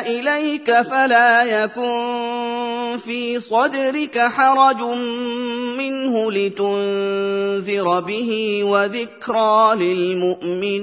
إليك فلا يكن في صدرك حرج منه لتنذر به وذكرى للمؤمنين.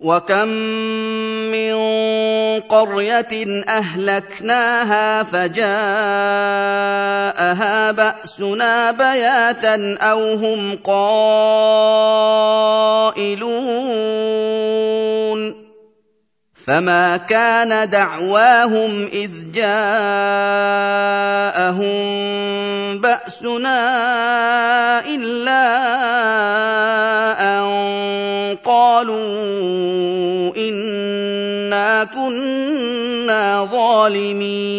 وكم من قريه اهلكناها فجاءها باسنا بياتا أو هم قائلون فما كان دعواهم اذ جاءهم باسنا الا ان قالوا انا كنا ظالمين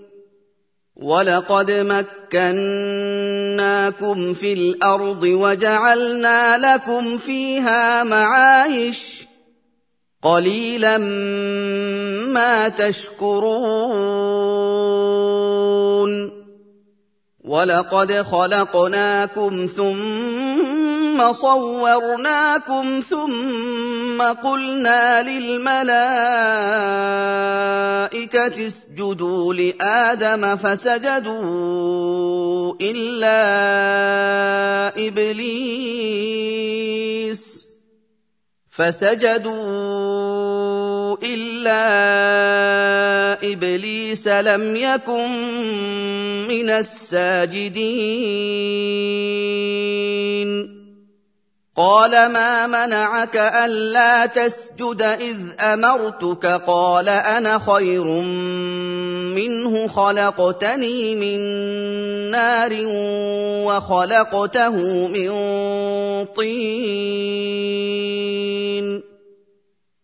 ولقد مكناكم في الأرض وجعلنا لكم فيها معايش قليلا ما تشكرون ولقد خلقناكم ثم صورناكم ثم قلنا للملائكة اسجدوا لآدم فسجدوا إلا إبليس فسجدوا إلا إبليس لم يكن من الساجدين قال ما منعك ألا تسجد إذ أمرتك؟ قال أنا خير منه خلقتني من نار وخلقته من طين.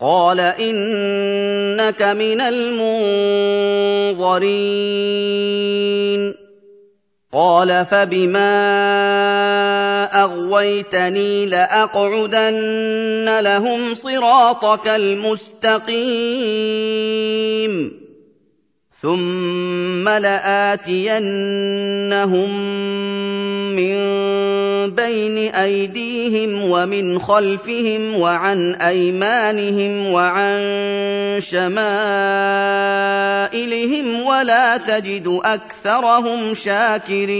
قال إنك من المنظرين. قال فبما أغويتني لأقعدن لهم صراطك المستقيم. ثم لآتينهم من بين أيديهم ومن خلفهم وعن أيمانهم وعن شمائلهم ولا تجد أكثرهم شاكرين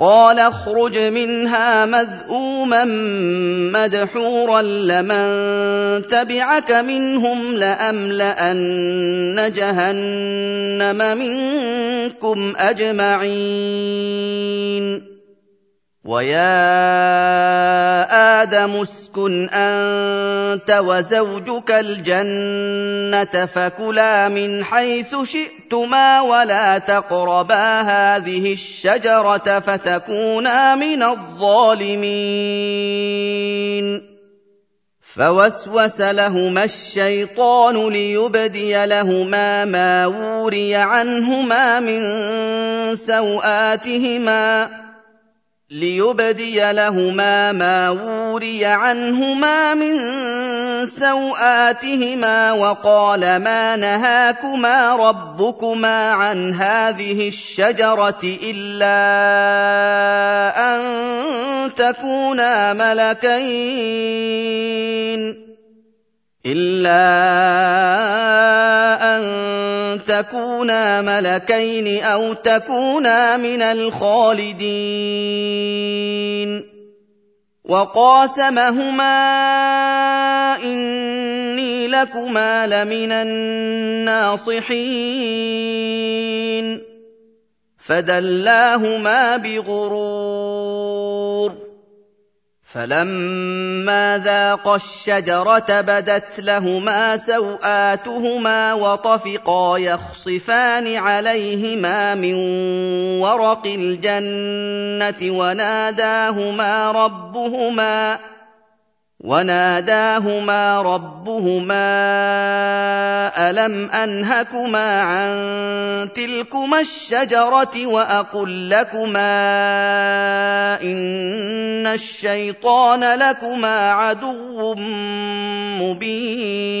قال اخرج منها مذءوما مدحورا لمن تبعك منهم لأملأن جهنم منكم أجمعين. ويا آدم اسكن انت وزوجك الجنه فكلا من حيث شئتما ولا تقربا هذه الشجره فتكونا من الظالمين فوسوس لهما الشيطان ليبدي لهما ما وري عنهما من سواتهما ليبدي لهما ما وري عنهما من سوآتهما وقال ما نهاكما ربكما عن هذه الشجرة إلا أن تكونا ملكين. الا ان تكونا ملكين أو تكونا من الخالدين وقاسمهما اني لكما لمن الناصحين فدلاهما بغرور فلما ذاقا الشجره بدت لهما سواتهما وطفقا يخصفان عليهما من ورق الجنه وناداهما ربهما وناداهما ربهما الم انهكما عن تلكما الشجره واقل لكما ان الشيطان لكما عدو مبين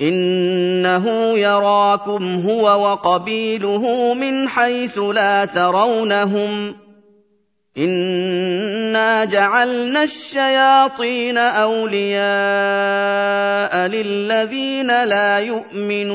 إنه يراكم هو وقبيله من حيث لا ترونهم إنا جعلنا الشياطين أولياء للذين لا يؤمنون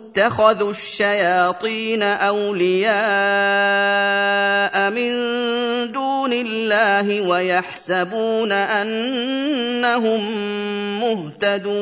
اتخذوا الشياطين أولياء من دون الله ويحسبون أنهم مهتدون.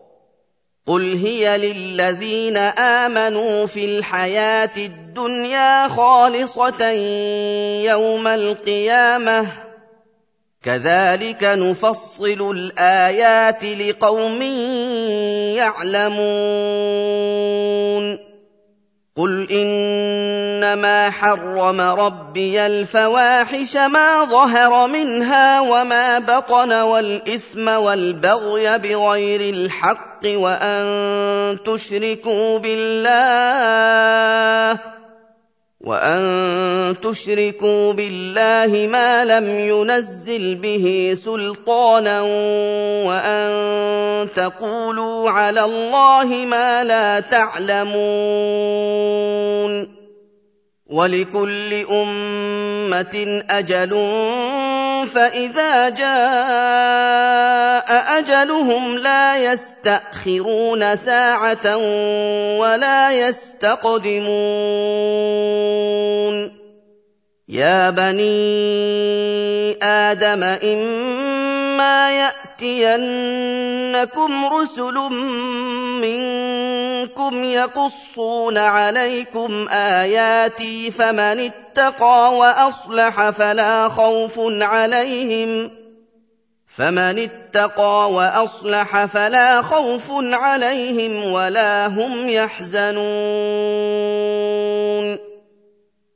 قل هي للذين امنوا في الحياة الدنيا خالصه يوم القيامه كذلك نفصل الايات لقوم يعلمون قل انما حرم ربي الفواحش ما ظهر منها وما بطن والاثم والبغي بغير الحق وان تشركوا بالله وأن تشركوا بالله ما لم ينزل به سلطانا وأن تقولوا على الله ما لا تعلمون. ولكل أمة أجل فإذا جاء أجلهم لا يستأخرون ساعة ولا يستقدمون. يا بني آدم إما ياتينكم رسل منكم يقصون عليكم آياتي فمن اتقى وأصلح فلا خوف عليهم فمن اتقى وأصلح فلا خوف عليهم ولا هم يحزنون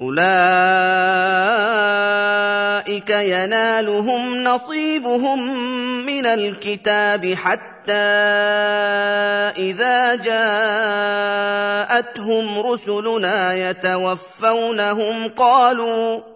أولئك ينالهم نصيبهم من الكتاب حتى إذا جاءتهم رسلنا يتوفونهم قالوا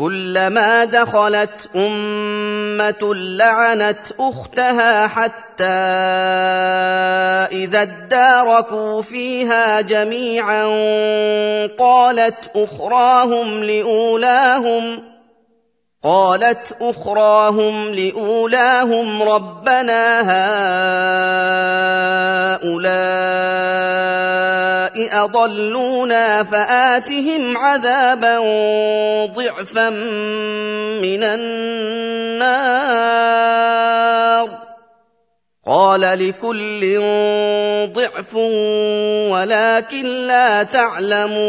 كلما دخلت أمة لعنت أختها حتى إذا اداركوا فيها جميعا قالت أخراهم لأولاهم قالت أخراهم لأولاهم ربنا هؤلاء أضلونا فآتهم عذابا ضعفا من النار. قال لكل ضعف ولكن لا تعلمون.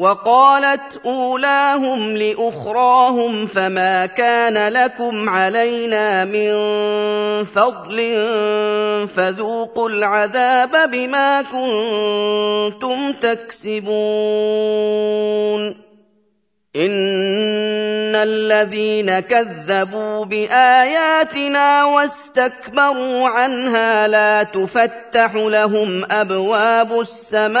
وقالت أولاهم لأخراهم فما كان لكم علينا من فضل فذوقوا العذاب بما كنتم تكسبون. ان الذين كذبوا باياتنا واستكبروا عنها لا تفتح لهم ابواب السماء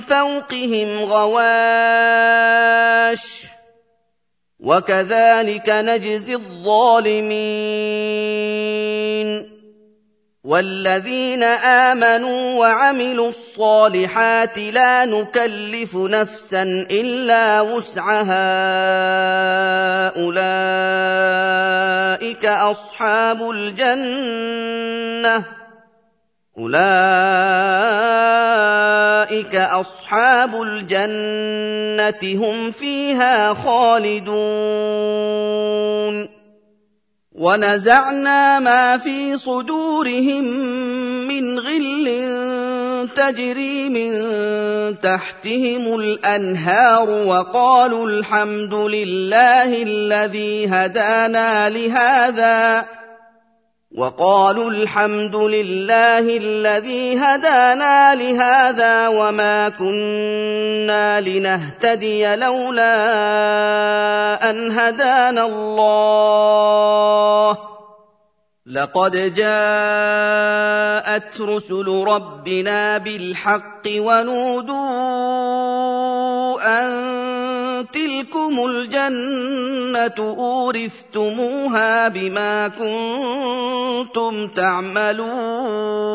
فوقهم غواش وكذلك نجزي الظالمين والذين آمنوا وعملوا الصالحات لا نكلف نفسا إلا وسعها أولئك أصحاب الجنة اولئك اصحاب الجنه هم فيها خالدون ونزعنا ما في صدورهم من غل تجري من تحتهم الانهار وقالوا الحمد لله الذي هدانا لهذا وقالوا الحمد لله الذي هدانا لهذا وما كنا لنهتدي لولا أن هدانا الله. لقد جاءت رسل ربنا بالحق ونودوا أن تلكم الجنة أورثتموها بما كنتم تعملون.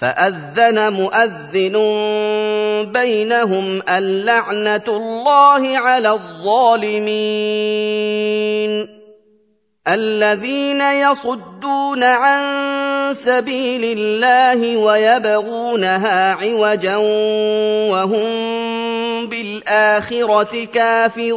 فأذن مؤذن بينهم اللعنة الله على الظالمين. الذين يصدون عن سبيل الله ويبغونها عوجا وهم بالآخرة كافرون.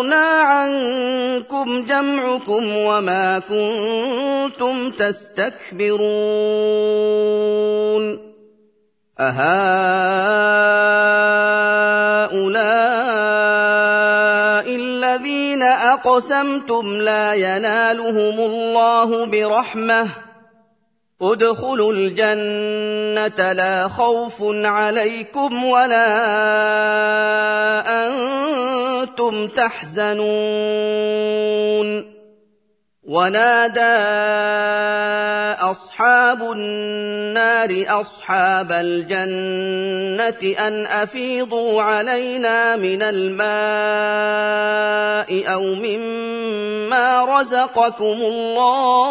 أغنى عنكم جمعكم وما كنتم تستكبرون أهؤلاء الذين أقسمتم لا ينالهم الله برحمة ادخلوا الجنة لا خوف عليكم ولا أنتم تحزنون. ونادى أصحاب النار أصحاب الجنة أن أفيضوا علينا من الماء أو مما رزقكم الله.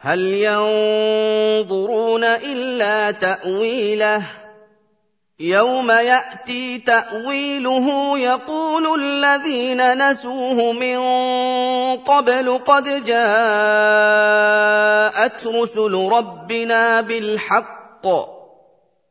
هل ينظرون إلا تأويله؟ يوم يأتي تأويله يقول الذين نسوه من قبل قد جاءت رسل ربنا بالحق.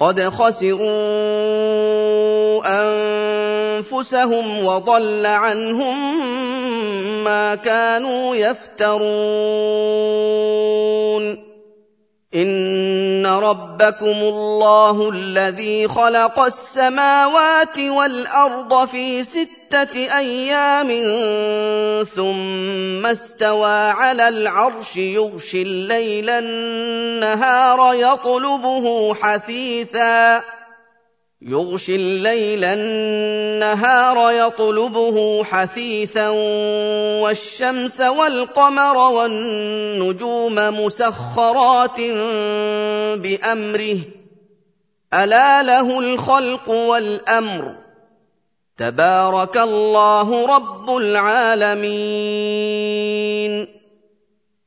قد خسروا أنفسهم وضل عنهم ما كانوا يفترون. إن ربكم الله الذي خلق السماوات والأرض في سته أيام ثم استوى على العرش يغشي الليل النهار يطلبه حثيثا. يغشي الليل النهار يطلبه حثيثا والشمس والقمر والنجوم مسخرات بأمره. ألا له الخلق والأمر؟ تبارك الله رب العالمين.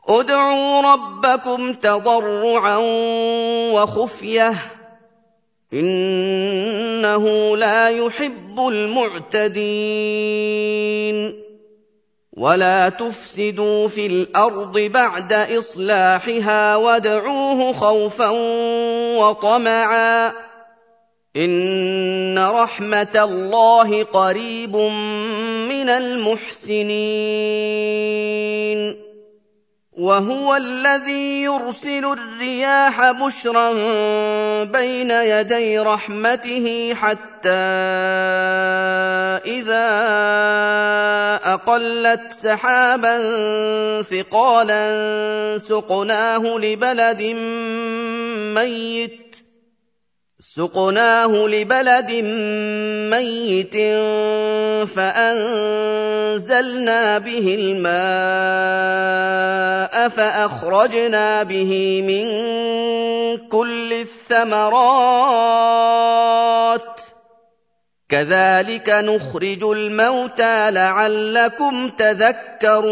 ادعوا ربكم تضرعا وخفية. إنه لا يحب المعتدين. ولا تفسدوا في الأرض بعد إصلاحها وادعوه خوفا وطمعا. ان رحمه الله قريب من المحسنين وهو الذي يرسل الرياح بشرا بين يدي رحمته حتى اذا اقلت سحابا ثقالا سقناه لبلد ميت سقناه لبلد ميت فأنزلنا به الماء فأخرجنا به من كل الثمرات. كذلك نخرج الموتى لعلكم تذكرون.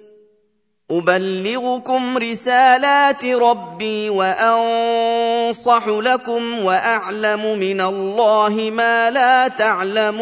أبلغكم رسالات ربي وأنصح لكم وأعلم من الله ما لا تعلمون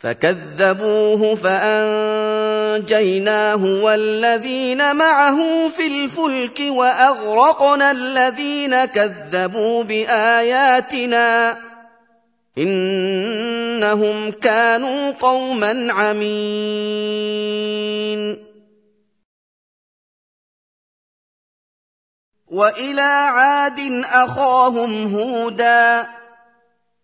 فكذبوه فأنجيناه والذين معه في الفلك وأغرقنا الذين كذبوا بآياتنا إنهم كانوا قوما عمين. وإلى عاد أخاهم هودا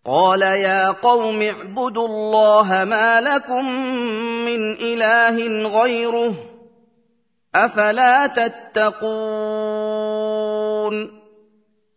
قال يا قوم اعبدوا الله ما لكم من إله غيره أفلا تتقون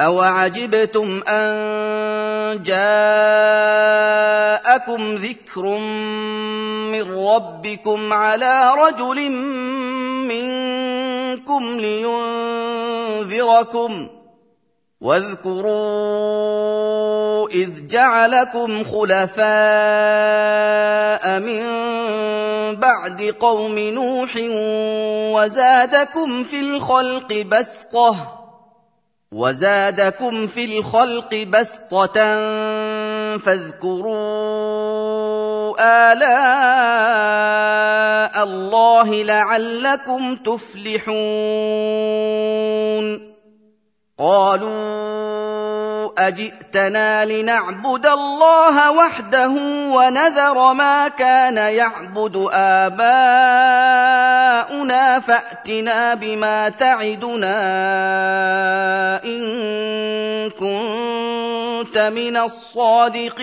اوعجبتم ان جاءكم ذكر من ربكم على رجل منكم لينذركم واذكروا اذ جعلكم خلفاء من بعد قوم نوح وزادكم في الخلق بسطه وزادكم في الخلق بسطة فاذكروا آلاء الله لعلكم تفلحون. قالوا أجئتنا لنعبد الله وحده ونذر ما كان يعبد آباؤنا فأتنا بما تعدنا إن كنت من الصادقين.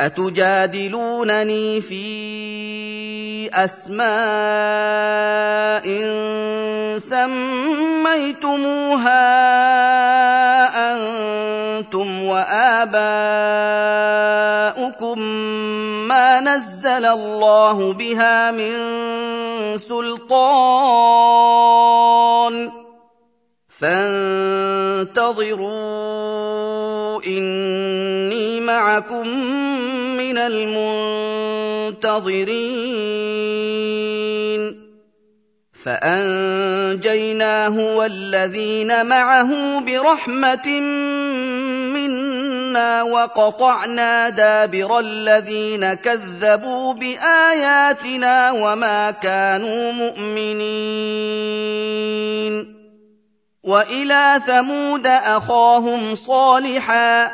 أتجادلونني في أسماء سميتموها أنتم وآباؤكم ما نزل الله بها من سلطان فانتظروا إني معكم من المنتظرين. فأنجيناه والذين معه برحمة منا وقطعنا دابر الذين كذبوا بآياتنا وما كانوا مؤمنين. وإلى ثمود أخاهم صالحا.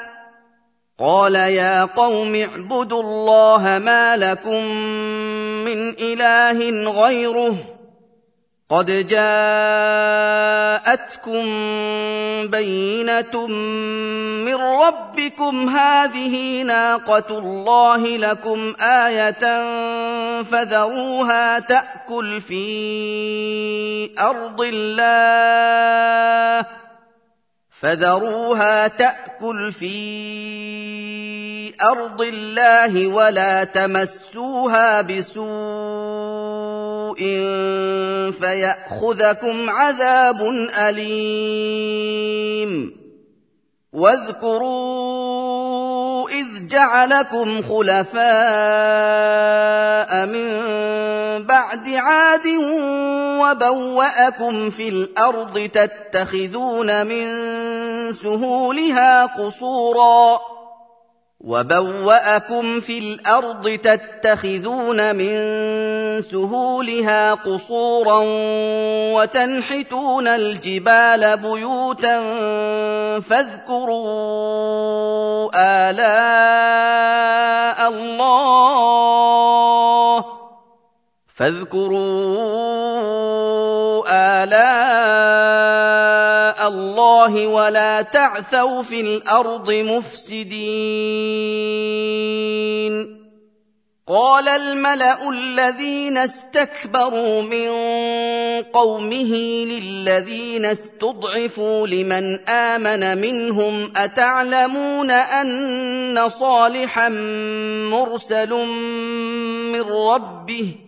قال يا قوم اعبدوا الله ما لكم من إله غيره. قد جاءتكم بينة من ربكم. هذه ناقة الله لكم آية فذروها تأكل في أرض الله. فذروها تأكل في أرض الله ولا تمسوها بسوء فياخذكم عذاب اليم واذكروا اذ جعلكم خلفاء من بعد عاد وبواكم في الأرض تتخذون من سهولها قصورا وبوأكم في الأرض تتخذون من سهولها قصورا وتنحتون الجبال بيوتا فاذكروا آلاء الله فاذكروا آلاء الله ولا تعثوا في الأرض مفسدين. قال الملأ الذين استكبروا من قومه للذين استضعفوا لمن آمن منهم أتعلمون أن صالحا مرسل من ربه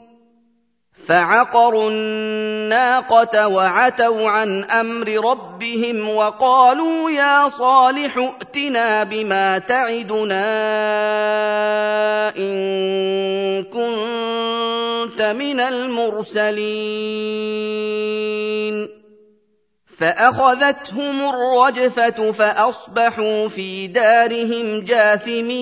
فعقروا الناقة وعتوا عن أمر ربهم وقالوا يا صالح ائتنا بما تعدنا إن كنت من المرسلين. فأخذتهم الرجفة فأصبحوا في دارهم جاثمين.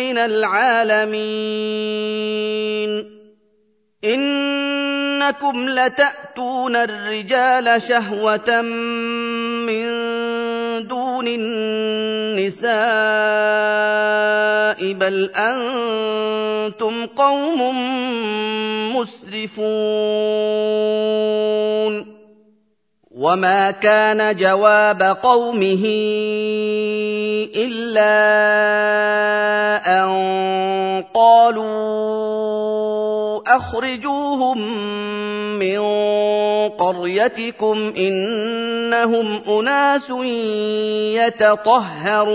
العالمين. إنكم لتأتون الرجال شهوة من دون النساء بل أنتم قوم مسرفون. وما كان جواب قومه الا ان قالوا اخرجوهم من قريتكم انهم اناس يتطهرون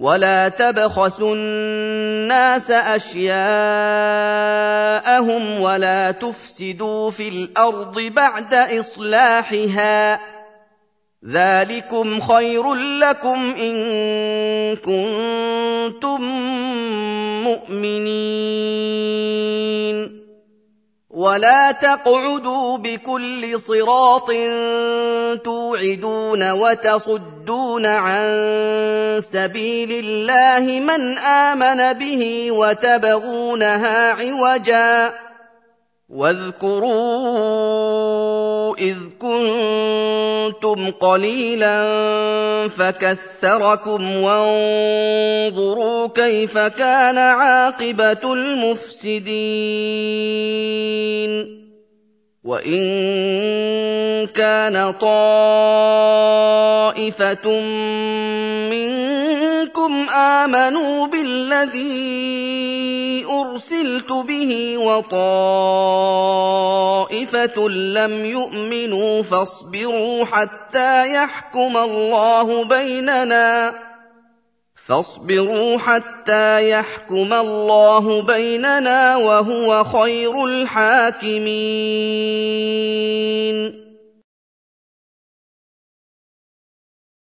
ولا تبخسوا الناس اشياءهم ولا تفسدوا في الأرض بعد اصلاحها ذلكم خير لكم ان كنتم مؤمنين ولا تقعدوا بكل صراط توعدون وتصدون عن سبيل الله من امن به وتبغونها عوجا واذكروا إذ كنتم قليلا فكثركم وانظروا كيف كان عاقبة المفسدين وإن كان طائفة منكم آمنوا بالذي أرسلت به وطائفة لم يؤمنوا فاصبروا حتى يحكم الله بيننا فاصبروا حتى يحكم الله بيننا وهو خير الحاكمين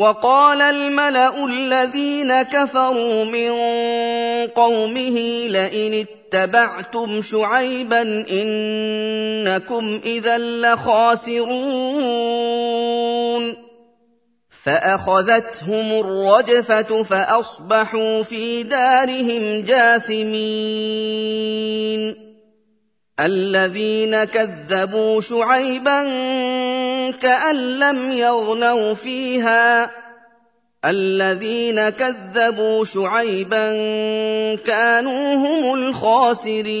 وقال الملأ الذين كفروا من قومه لئن اتبعتم شعيبا إنكم إذا لخاسرون. فأخذتهم الرجفة فأصبحوا في دارهم جاثمين. الذين كذبوا شعيبا كأن لم يغنوا فيها. الذين كذبوا شعيبا كانوا هم الخاسرين.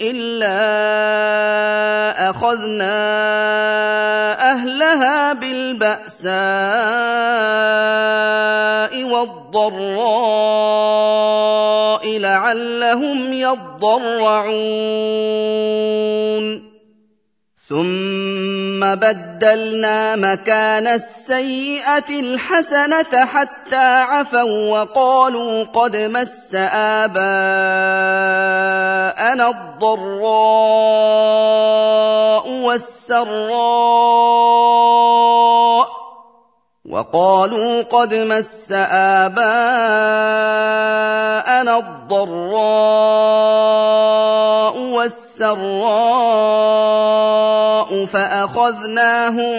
إلا أخذنا أهلها بالبأساء والضراء لعلهم يضرعون. ثم بدلنا مكان السيئة الحسنة حتى عفوا وقالوا قد مس آباءنا الضراء والسراء وقالوا قد مس آباءنا الضراء والسراء فأخذناهم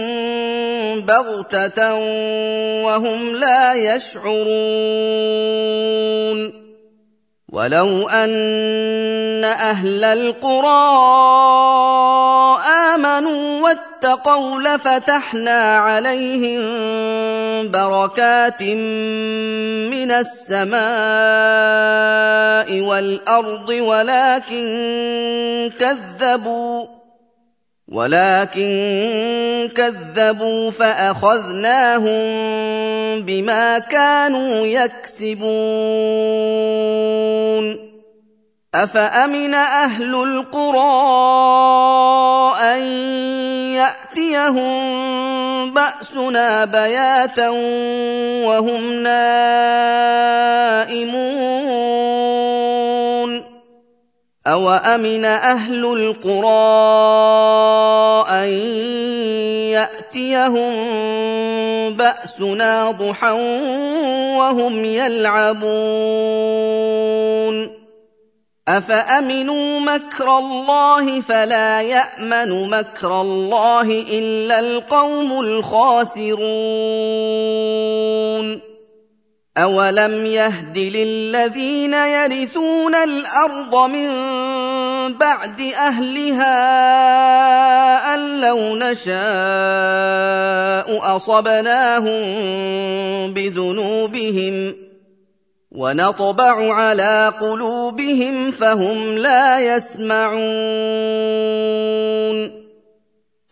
بغتة وهم لا يشعرون ولو ان أهل القرى امنوا واتقوا لفتحنا عليهم بركات من السماء والارض ولكن كذبوا ولكن كذبوا فأخذناهم بما كانوا يكسبون. أفأمن أهل القرى أن يأتيهم بأسنا بياتا وهم نائمون؟ أَوَأَمِنَ أَهْلُ الْقُرَىٰ أَن يَأْتِيَهُم بَأْسُنَا ضُحًى وَهُمْ يَلْعَبُونَ أَفَأَمِنُوا مَكْرَ اللَّهِ فَلَا يَأْمَنُ مَكْرَ اللَّهِ إِلَّا الْقَوْمُ الْخَاسِرُونَ أَوَلَمْ يَهْدِ لِلَّذِينَ يَرِثُونَ الْأَرْضَ مِن بَعْدِ أَهْلِهَا أَن لَّوْ نَشَاءُ أَصَبْنَاهُم بِذُنُوبِهِمْ ۚ وَنَطْبَعُ عَلَىٰ قُلُوبِهِمْ فَهُمْ لَا يَسْمَعُونَ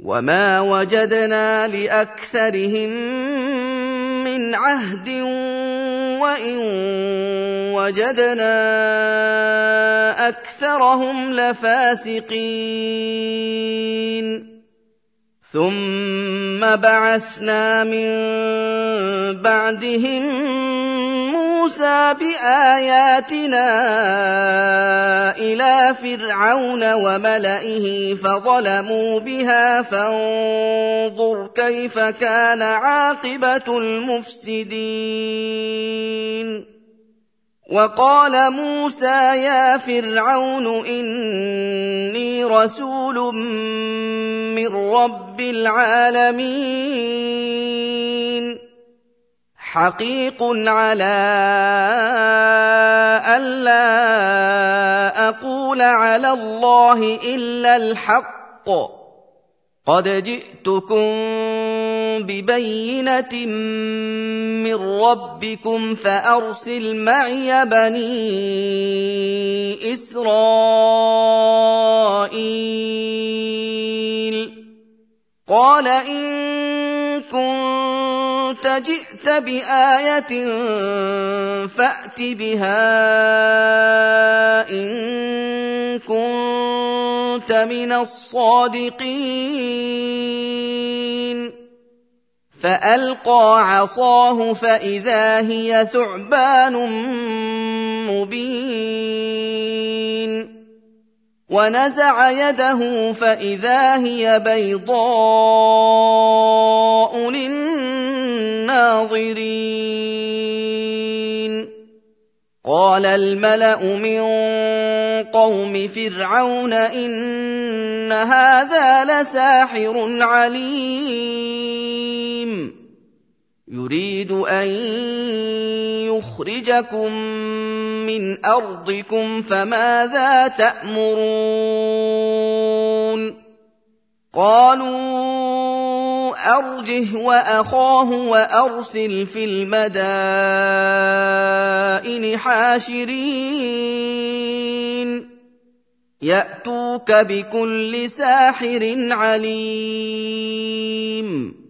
وَمَا وَجَدْنَا لِأَكْثَرِهِم مِّنْ عَهْدٍ وَإِن وَجَدْنَا أَكْثَرَهُمْ لَفَاسِقِينَ ثُمَّ بَعَثْنَا مِن بَعْدِهِم مُوسَىٰ بِآيَاتِنَا إِلَىٰ فِرْعَوْنَ وَمَلَئِهِ فَظَلَمُوا بِهَا فَانظُرْ كَيْفَ كَانَ عَاقِبَةُ الْمُفْسِدِينَ. وَقَالَ مُوسَىٰ يَا فِرْعَوْنُ إِنِّي رَسُولٌ مِّن رَّبِّ الْعَالَمِينَ. حَقِيقٌ عَلَىٰ أَلَّا أَقُولَ عَلَى اللَّهِ إِلَّا الْحَقَّ ۚ. قَدْ جِئْتُكُم بِبَيِّنَةٍ مِّن رَّبِّكُمْ فَأَرْسِلْ مَعِيَ بَنِي إِسْرَائِيلَ. قَالَ إِن كُنتَ جِئْتَ بِآيَةٍ فَأْتِ بِهَا إِن كُنتَ مِنَ الصَّادِقِينَ. فَأَلْقَىٰ عَصَاهُ فَإِذَا هِيَ ثُعْبَانٌ مُّبِينٌ. وَنَزَعَ يَدَهُ فَإِذَا هِيَ بَيْضَاءُ لِلنَّاظِرِينَ. قَالَ الْمَلَأُ مِن قَوْمِ فِرْعَوْنَ إِنَّ هَٰذَا لَسَاحِرٌ عَلِيمٌ. يُرِيدُ أَن يُخْرِجَكُم مِّنْ أَرْضِكُمْ فَمَاذَا تَأْمُرُونَ؟ قَالُوا أَرْجِهْ وَأَخَاهُ وَأَرْسِلْ فِي الْمَدَائِنِ حَاشِرِينَ. يَأْتُوكَ بِكُلِّ سَاحِرٍ عَلِيمٍ.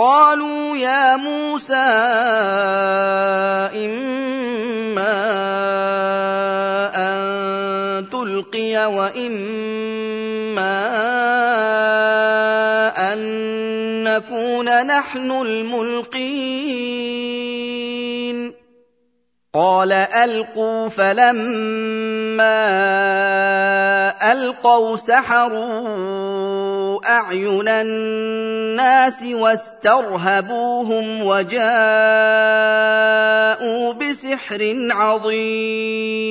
قَالُوا يَا مُوسَىٰ إِمَّا أَن تُلْقِيَ وَإِمَّا أَن نَّكُونَ نَحْنُ الْمُلْقِينَ. قَالَ أَلْقُوا فَلَمَّا أَلْقَوْا سَحَرُوا أَعْيُنَ النَّاسِ وَاسْتَرْهَبُوهُمْ وَجَاءُوا بِسِحْرٍ عَظِيمٍ.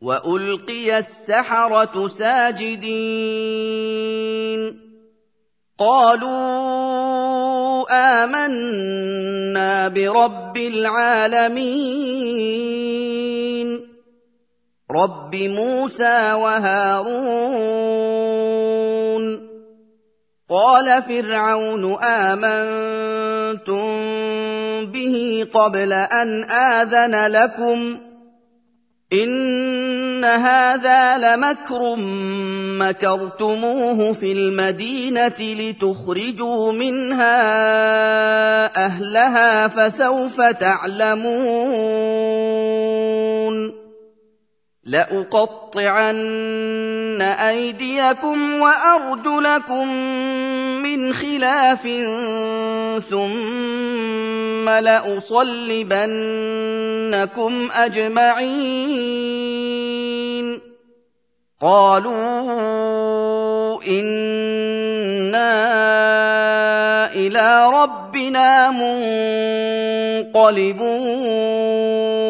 والقي السحره ساجدين قالوا امنا برب العالمين رب موسى وهارون قال فرعون امنتم به قبل ان اذن لكم إن هذا لمكر مكرتموه في المدينة لتخرجوا منها أهلها فسوف تعلمون. لأقطعن أيديكم وأرجلكم من خلاف ثم لأصلبنكم أجمعين. قالوا إنا إلى ربنا منقلبون.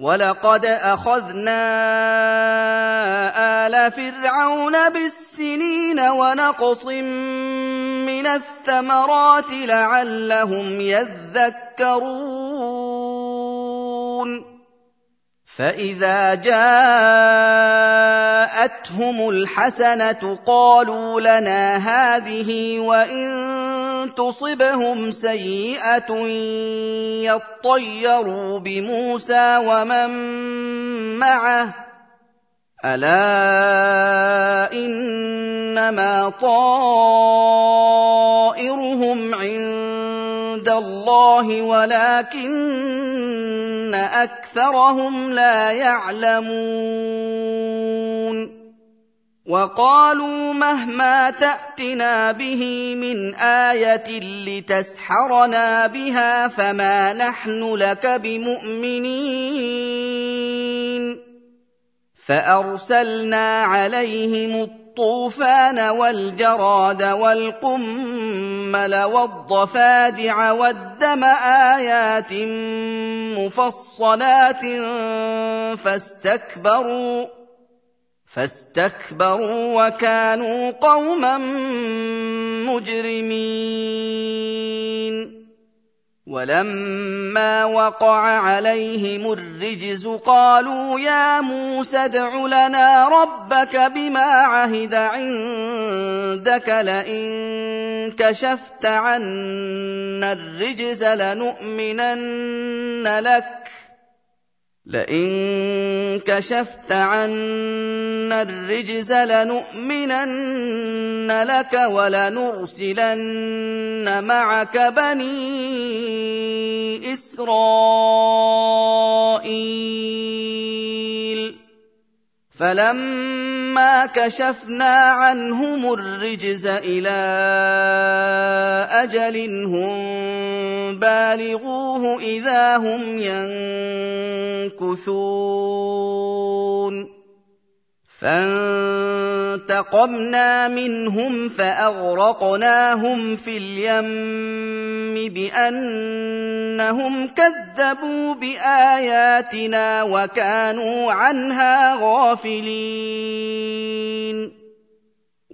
ولقد أخذنا آل فرعون بالسنين ونقص من الثمرات لعلهم يذكرون فاذا جاءتهم الحسنه قالوا لنا هذه وان تصبهم سيئه يطيروا بموسى ومن معه الا انما طائرهم عند الله ولكن أكثرهم لا يعلمون. وقالوا مهما تأتنا به من آية لتسحرنا بها فما نحن لك بمؤمنين. فأرسلنا عليهم الطوفان والجراد والقمل والضفادع والدم آيات مفصلات فاستكبروا فاستكبروا وكانوا قوما مجرمين. ولما وقع عليهم الرجز قالوا يا موسى ادع لنا ربك بما عهد عندك لئن كشفت عنا الرجز لنؤمنن لك لئن كشفت عنا الرجز لنؤمنن لك ولنرسلن معك بني إسرائيل. فلما كشفنا عنهم الرجز إلى أجل هم بالغوه اذا هم ينكثون فانتقمنا منهم فأغرقناهم في اليم بأنهم كذبوا بآياتنا وكانوا عنها غافلين.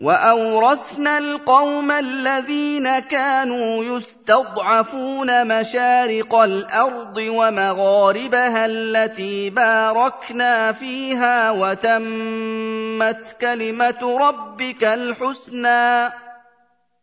واورثنا القوم الذين كانوا يستضعفون مشارق الأرض ومغاربها التي باركنا فيها وتمت كلمه ربك الحسنى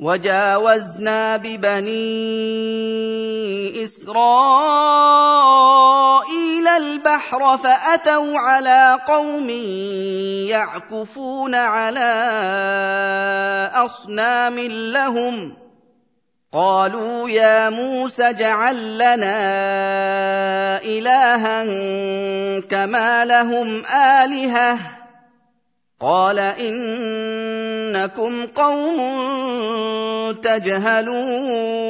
وجاوزنا ببني إسرائيل البحر فأتوا على قوم يعكفون على أصنام لهم قالوا يا موسى اجعل لنا إلها كما لهم آلهة قال إنكم قوم تجهلون.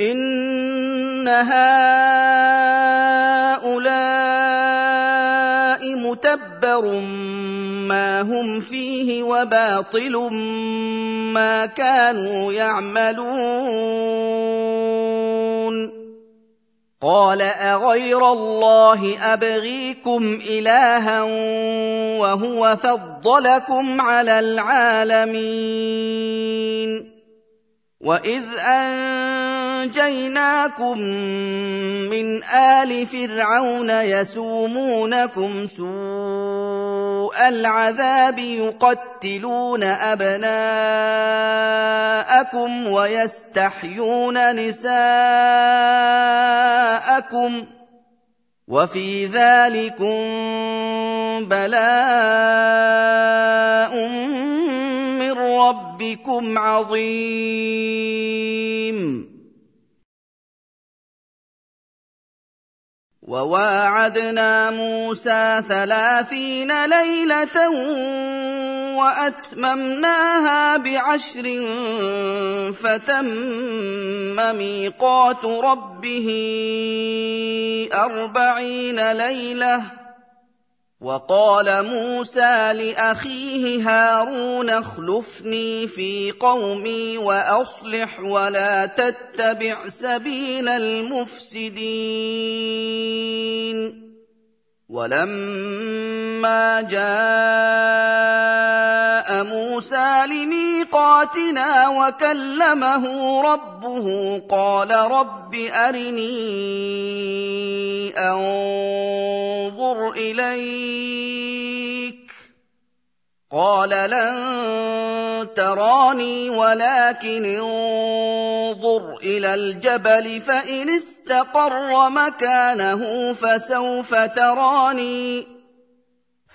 إن هؤلاء متبر ما هم فيه وباطل ما كانوا يعملون. قال أغير الله أبغيكم إلها وهو فضلكم على العالمين واذ انجيناكم من ال فرعون يسومونكم سوء العذاب يقتلون ابناءكم ويستحيون نساءكم وفي ذلكم بلاء من ربكم عظيم. وواعدنا موسى ثلاثين ليلة وأتممناها بعشر فتم ميقات ربه أربعين ليلة وقال موسى لأخيه هارون اخلفني في قومي وأصلح ولا تتبع سبيل المفسدين. ولما جاء موسى لميقاتنا وكلمه ربه قال رب أرني أنظر إليك. قال لن تراني ولكن انظر إلى الجبل فإن استقر مكانه فسوف تراني.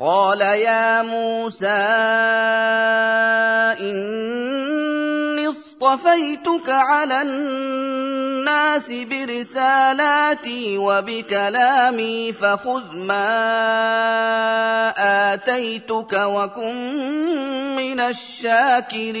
قال يا موسى اني اصطفيتك على الناس برسالاتي وبكلامي فخذ ما اتيتك وكن من الشاكرين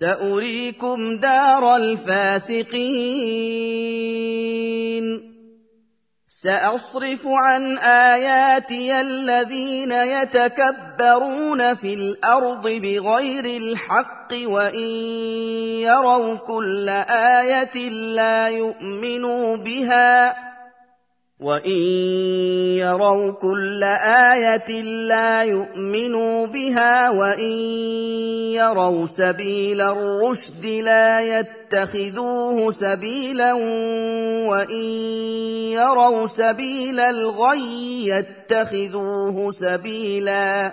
سأريكم دار الفاسقين. سأصرف عن آياتي الذين يتكبرون في الأرض بغير الحق وإن يروا كل آية لا يؤمنوا بها. وان يروا كل إيه لا يؤمنوا بها وان يروا سبيل الرشد لا يتخذوه سبيلا وان يروا سبيل الغي يتخذوه سبيلا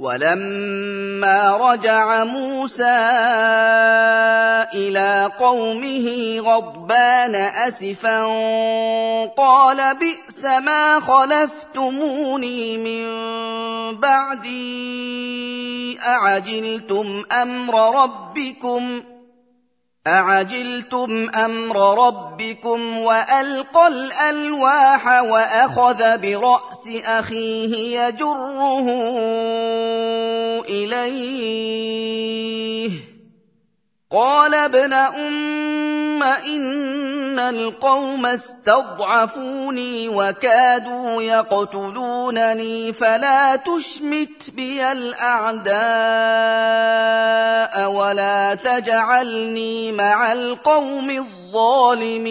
ولما رجع موسى إلى قومه غضبان أسفا قال بئس ما خلفتموني من بعدي أعجلتم أمر ربكم اعجلتم أمر ربكم والقى الالواح واخذ براس اخيه يجره اليه قال ابن أم إن القوم استضعفوني وكادوا يقتلونني فلا تشمت بي الأعداء ولا تجعلني مع القوم الظالمين.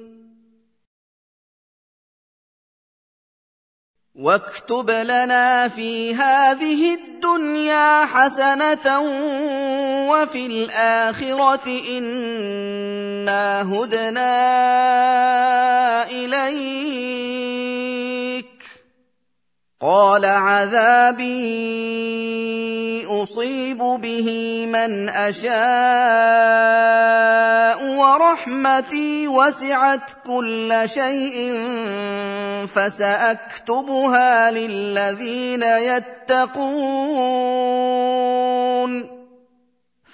واكتب لنا في هذه الدنيا حسنة وفي الآخرة إنا هدنا إليك. قال عذابي أصيب به من أشاء ورحمتي وسعت كل شيء فسأكتبها للذين يتقون.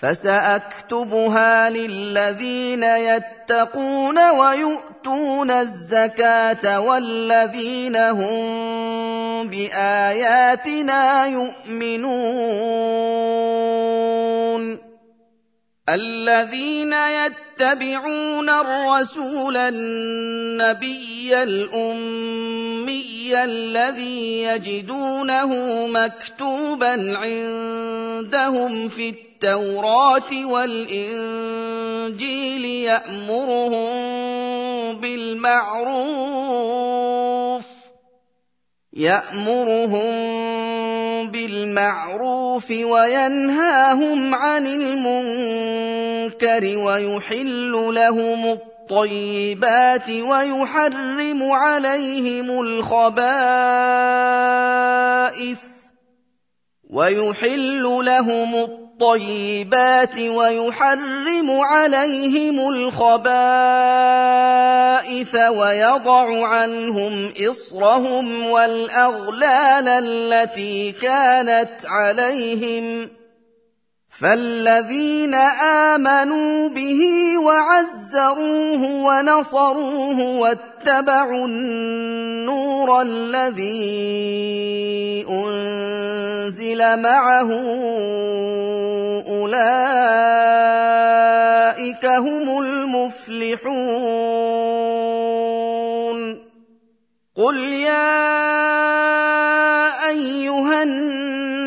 فسأكتبها للذين يتقون ويؤتون الزكاة والذين هم بآياتنا يؤمنون. الذين يتبعون الرسول النبي الأمي الذي يجدونه مكتوبا عندهم في التوراة والإنجيل يأمرهم بالمعروف يأمرهم بالمعروف وينهاهم عن المنكر ويحل لهم الطيبات ويحرم عليهم الخبائث ويحل لهم الطيبات ويحرم عليهم الخبائث ويضع عنهم إصرهم والأغلال التي كانت عليهم فالذين امنوا به وعزروه ونصروه واتبعوا النور الذي انزل معه اولئك هم المفلحون قل يا ايها الناس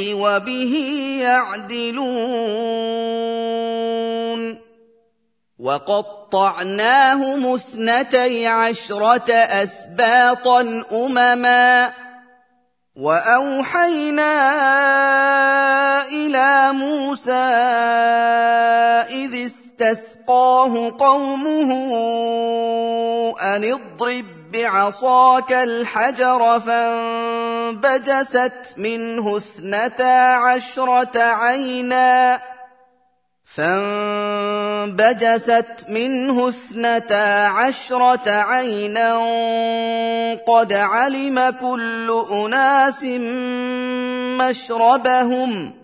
وبه يعدلون. وقطعناهم اثنتي عشرة أسباطا أمما. وأوحينا إلى موسى إذ استسقاه قومه أن اضرب بعصاك الحجر فانبجست منه اثنتا عشره عينا فانبجست منه اثنتا عشره عينا قد علم كل اناس مشربهم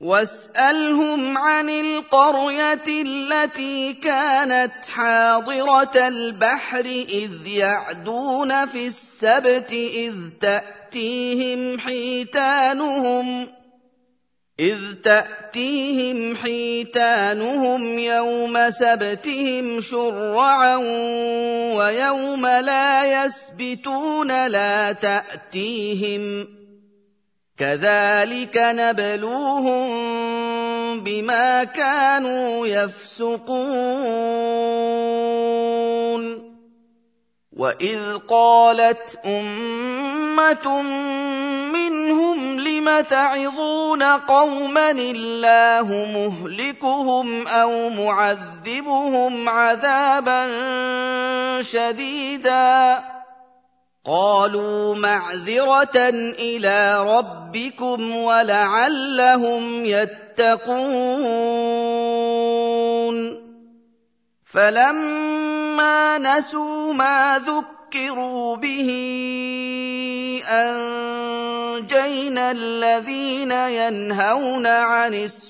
واسالهم عن القريه التي كانت حاضره البحر اذ يعدون في السبت اذ تاتيهم حيتانهم إذ تأتيهم حيتانهم يوم سبتهم شرعا ويوم لا يسبتون لا تأتيهم ۖ كذلك نبلوهم بما كانوا يفسقون. واذ قالت امه منهم لم تعظون قوما الله مهلكهم أو معذبهم عذابا شديدا قالوا معذرة إلى ربكم ولعلهم يتقون. فلما نسوا ما ذكروا به أنجينا الذين ينهون عن السوء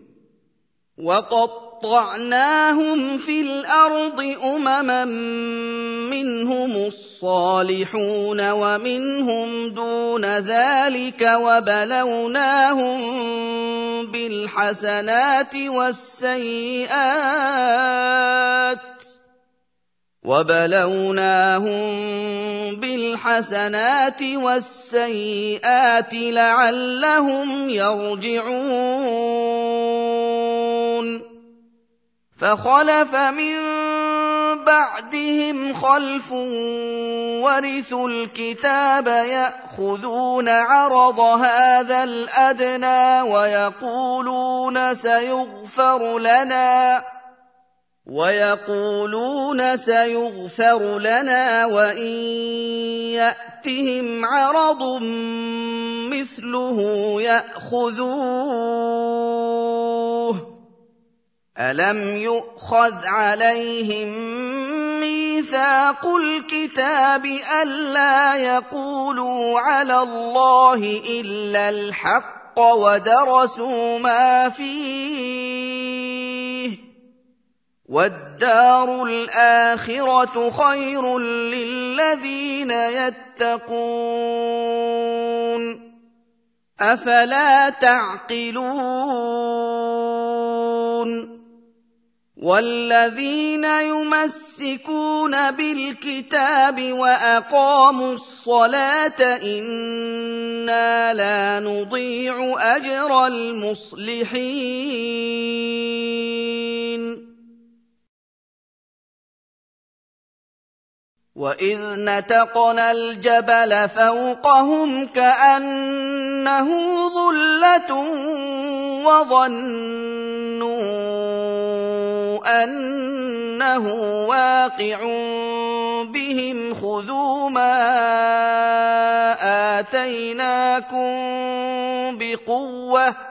وقطعناهم في الأرض أمما منهم الصالحون ومنهم دون ذلك وبلوناهم بالحسنات والسيئات وبلوناهم بالحسنات والسيئات لعلهم يرجعون فخلف من بعدهم خلف ورثوا الكتاب ياخذون عرض هذا الادنى ويقولون سيغفر لنا ويقولون سيغفر لنا وإن يأتهم عرض مثله يأخذوه ألم يؤخذ عليهم ميثاق الكتاب ألا يقولوا على الله إلا الحق ودرسوا ما فيه والدار الاخره خير للذين يتقون افلا تعقلون والذين يمسكون بالكتاب واقاموا الصلاه أنا لا نضيع اجر المصلحين واذ نتقنا الجبل فوقهم كانه ظله وظنوا أنه واقع بهم خذوا ما آتيناكم بقوة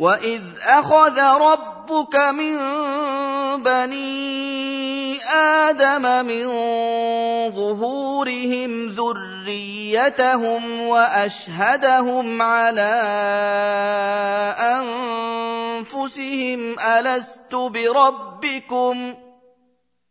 واذ اخذ ربك من بني آدم من ظهورهم ذريتهم واشهدهم على انفسهم الست بربكم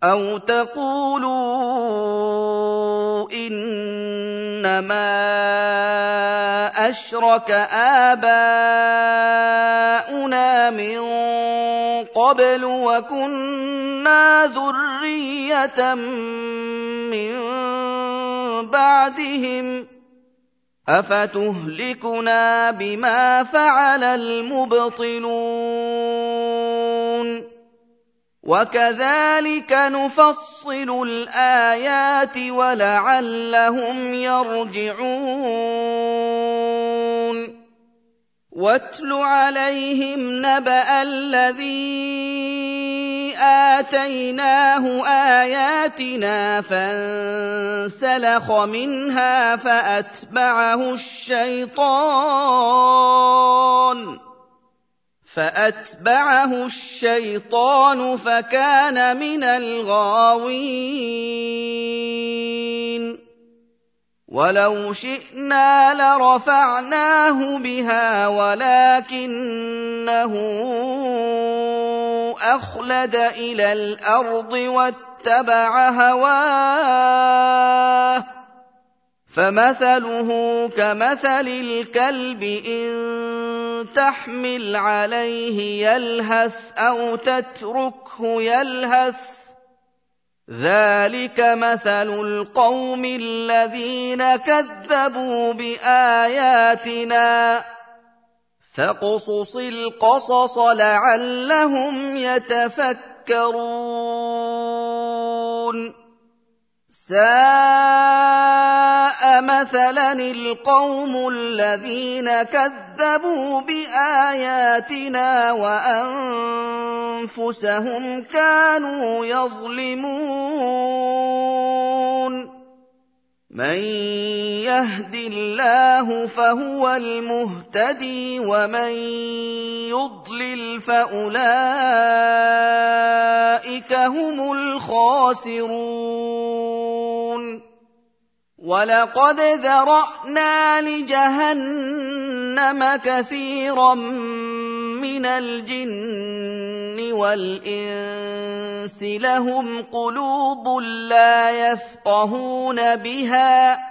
أَوْ تَقُولُوا إِنَّمَا أَشْرَكَ آبَاؤُنَا مِن قَبْلُ وَكُنَّا ذُرِّيَّةً مِّن بَعْدِهِمْ ۖ أَفَتُهْلِكُنَا بِمَا فَعَلَ الْمُبْطِلُونَ وكذلك نفصل الآيات ولعلهم يرجعون. واتل عليهم نبأ الذي آتيناه آياتنا فانسلخ منها فأتبعه الشيطان. فأتبعه الشيطان فكان من الغاوين. ولو شئنا لرفعناه بها ولكنه أخلد إلى الأرض واتبع هواه. فمثله كمثل الكلب إن تحمل عليه يلهث أو تتركه يلهث ذلك مثل القوم الذين كذبوا بآياتنا فاقصص القصص لعلهم يتفكرون ساء مثلا القوم الذين كذبوا بآياتنا وأنفسهم كانوا يظلمون. من يهد الله فهو المهتدي ومن يضلل فأولئك هم الخاسرون. ولقد ذرانا لجهنم كثيرا من الجن والانس لهم قلوب لا يفقهون بها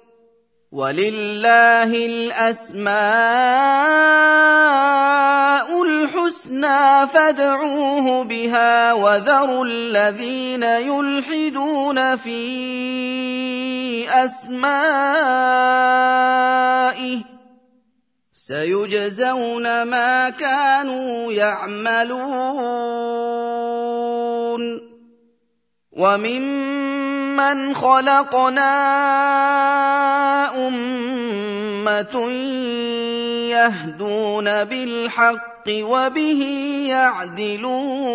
ولله الأسماء الحسنى فادعوه بها وذروا الذين يلحدون في أسمائه سيجزون ما كانوا يعملون وممن خلقنا امه يهدون بالحق وبه يعدلون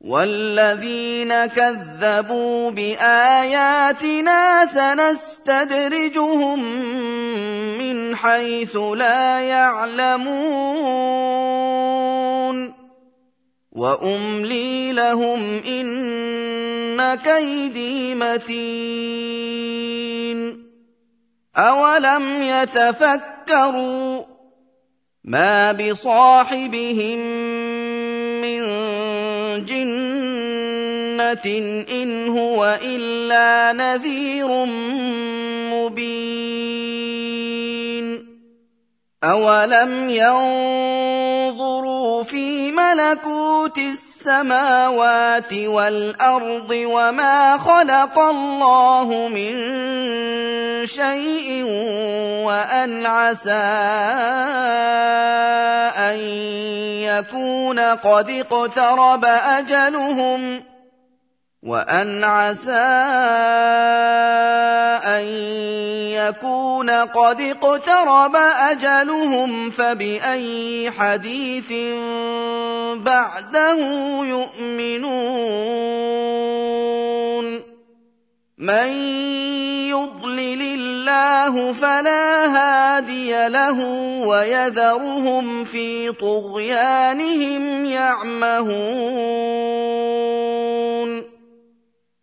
والذين كذبوا باياتنا سنستدرجهم من حيث لا يعلمون واملي لهم ان كيدي متين اولم يتفكروا ما بصاحبهم من جنه ان هو الا نذير مبين اولم ينظروا في ملكوت السماوات والأرض وما خلق الله من شيء وأن عسى أن يكون قد اقترب أجلهم وأن عسى أن يكون قد اقترب أجلهم فبأي حديث بعده يؤمنون من يضلل الله فلا هادي له ويذرهم في طغيانهم يعمهون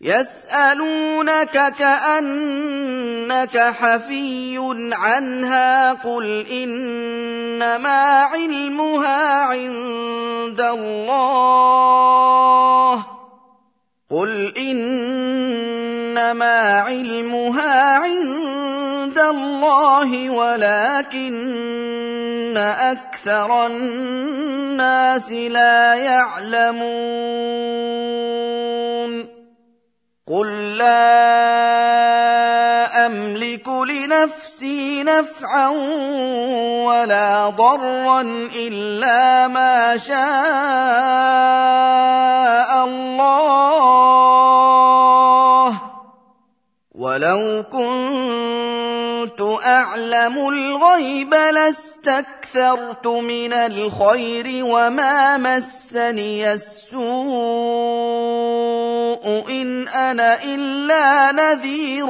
يسألونك كأنك حفي عنها قل إنما علمها عند الله قل إنما علمها عند الله ولكن أكثر الناس لا يعلمون قل لا املك لنفسي نفعا ولا ضرا الا ما شاء الله ولو كنت اعلم الغيب لاستكثرت من الخير وما مسني السوء ان أنا الا نذير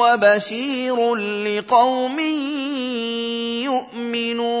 وبشير لقوم يؤمنون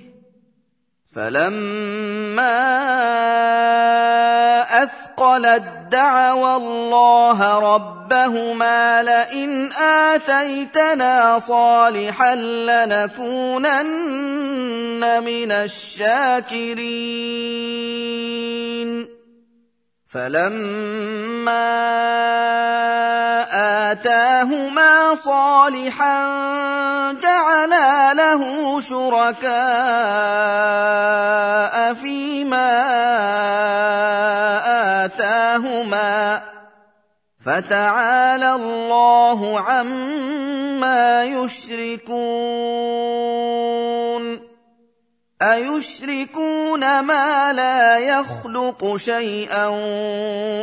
فلما اثقلت دعوا الله ربهما لئن اتيتنا صالحا لنكونن من الشاكرين فَلَمَّا آتَاهُمَا صَالِحًا جَعَلَا لَهُ شُرَكَاءَ فِيمَا آتَاهُمَا ۚ فَتَعَالَى اللَّهُ عَمَّا يُشْرِكُونَ أَيُشْرِكُونَ مَا لَا يَخْلُقُ شَيْئًا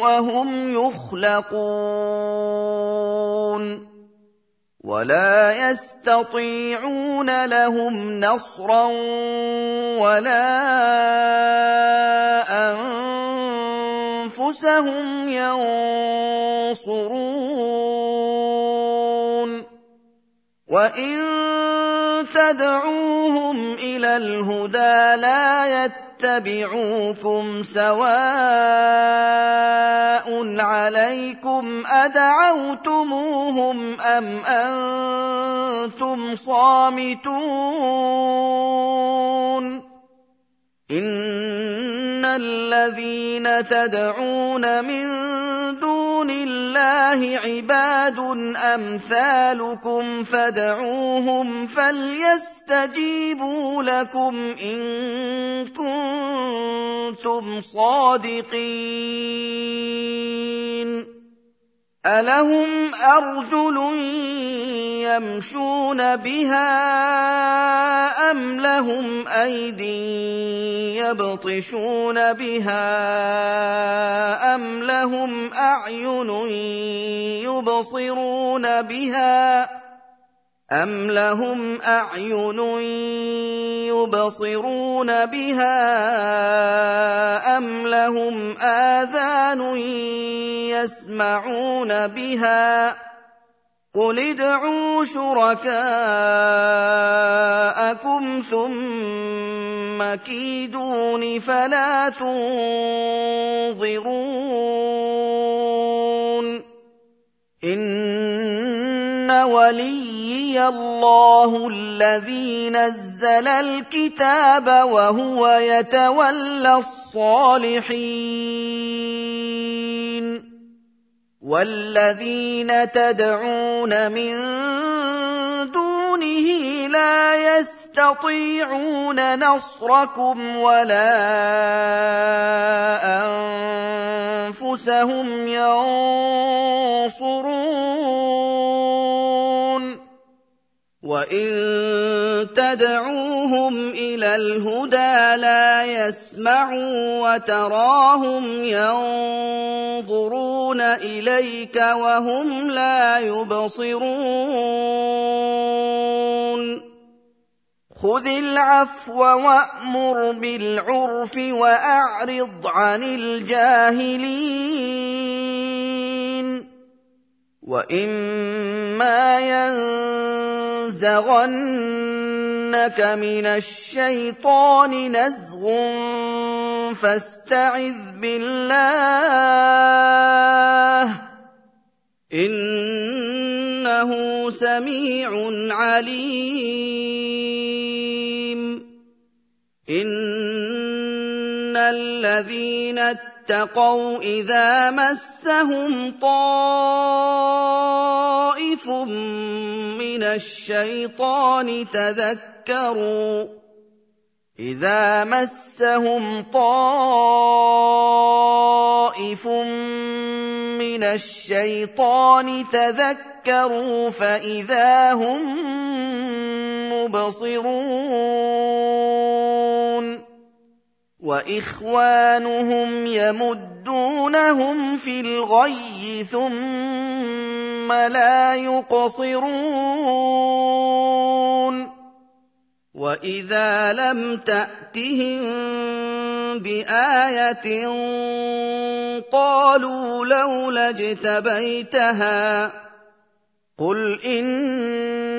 وَهُمْ يُخْلَقُونَ وَلَا يَسْتَطِيعُونَ لَهُمْ نَصْرًا وَلَا أَنفُسَهُمْ يَنصُرُونَ وَإِن تدعوهم إلى الهدى لا يتبعوكم سواء عليكم أدعوتموهم أم أنتم صامتون إن الذين تدعون من دون الله عباد امثالكم فادعوهم فليستجيبوا لكم ان كنتم صادقين ألهم أرجل يمشون بها أم لهم أيد يبطشون بها أم لهم أعين يبصرون بها أَمْ لَهُمْ أَعْيُنٌ يُبْصِرُونَ بِهَا أَمْ لَهُمْ آذَانٌ يَسْمَعُونَ بِهَا ۗ قُلِ ادْعُوا شُرَكَاءَكُمْ ثُمَّ كِيدُونِ فَلَا تُنظِرُونِ إِنَّ وَلِيِّ اللَّهُ الَّذِي نَزَّلَ الْكِتَابَ وَهُوَ يَتَوَلَّى الصَّالِحِينَ وَالَّذِينَ تَدْعُونَ مِن دُونِهِ لَا يَسْتَطِيعُونَ نَصْرَكُمْ وَلَا أَنفُسَهُمْ يَنصُرُونَ وَإِن تَدْعُوهُمْ إِلَى الْهُدَىٰ لَا يَسْمَعُوا وَتَرَاهُمْ يَنظُرُونَ إِلَيْكَ وَهُمْ لَا يُبْصِرُونَ خُذِ الْعَفْوَ وَأْمُرْ بِالْعُرْفِ وَأَعْرِضْ عَنِ الْجَاهِلِينَ وَإِمَّا يَنزَغَنَّكَ مِنَ الشَّيْطَانِ نَزْغٌ فَاسْتَعِذْ بِاللَّهِ ۖ إِنَّهُ سَمِيعٌ عَلِيمٌ. إِنَّ الَّذِينَ اتَّقَوْا إِذَا مَسَّهُمْ طَائِفٌ مِّنَ الشَّيْطَانِ تَذَكَّرُوا إِذَا مَسَّهُمْ طَائِفٌ مِّنَ الشَّيْطَانِ تَذَكَّرُوا فَإِذَا هُم مُّبْصِرُونَ وَإِخْوَانُهُمْ يَمُدُّونَهُمْ فِي الْغَيِّ ثُمَّ لا يقصرون وإذا لم تأتهم بآية قالوا لولا اجتبيتها قل إنما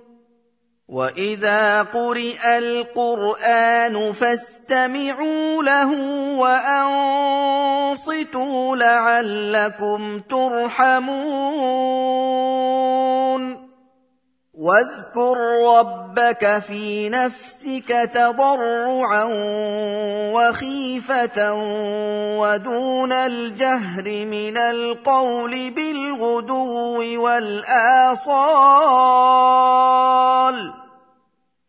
واذا قرئ القران فاستمعوا له وانصتوا لعلكم ترحمون واذكر ربك في نفسك تضرعا وخيفة ودون الجهر من القول بالغدو والآصال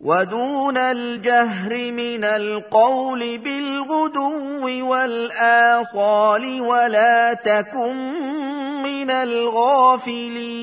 ودون الجهر من القول بالغدو والآصال ولا تكن من الغافلين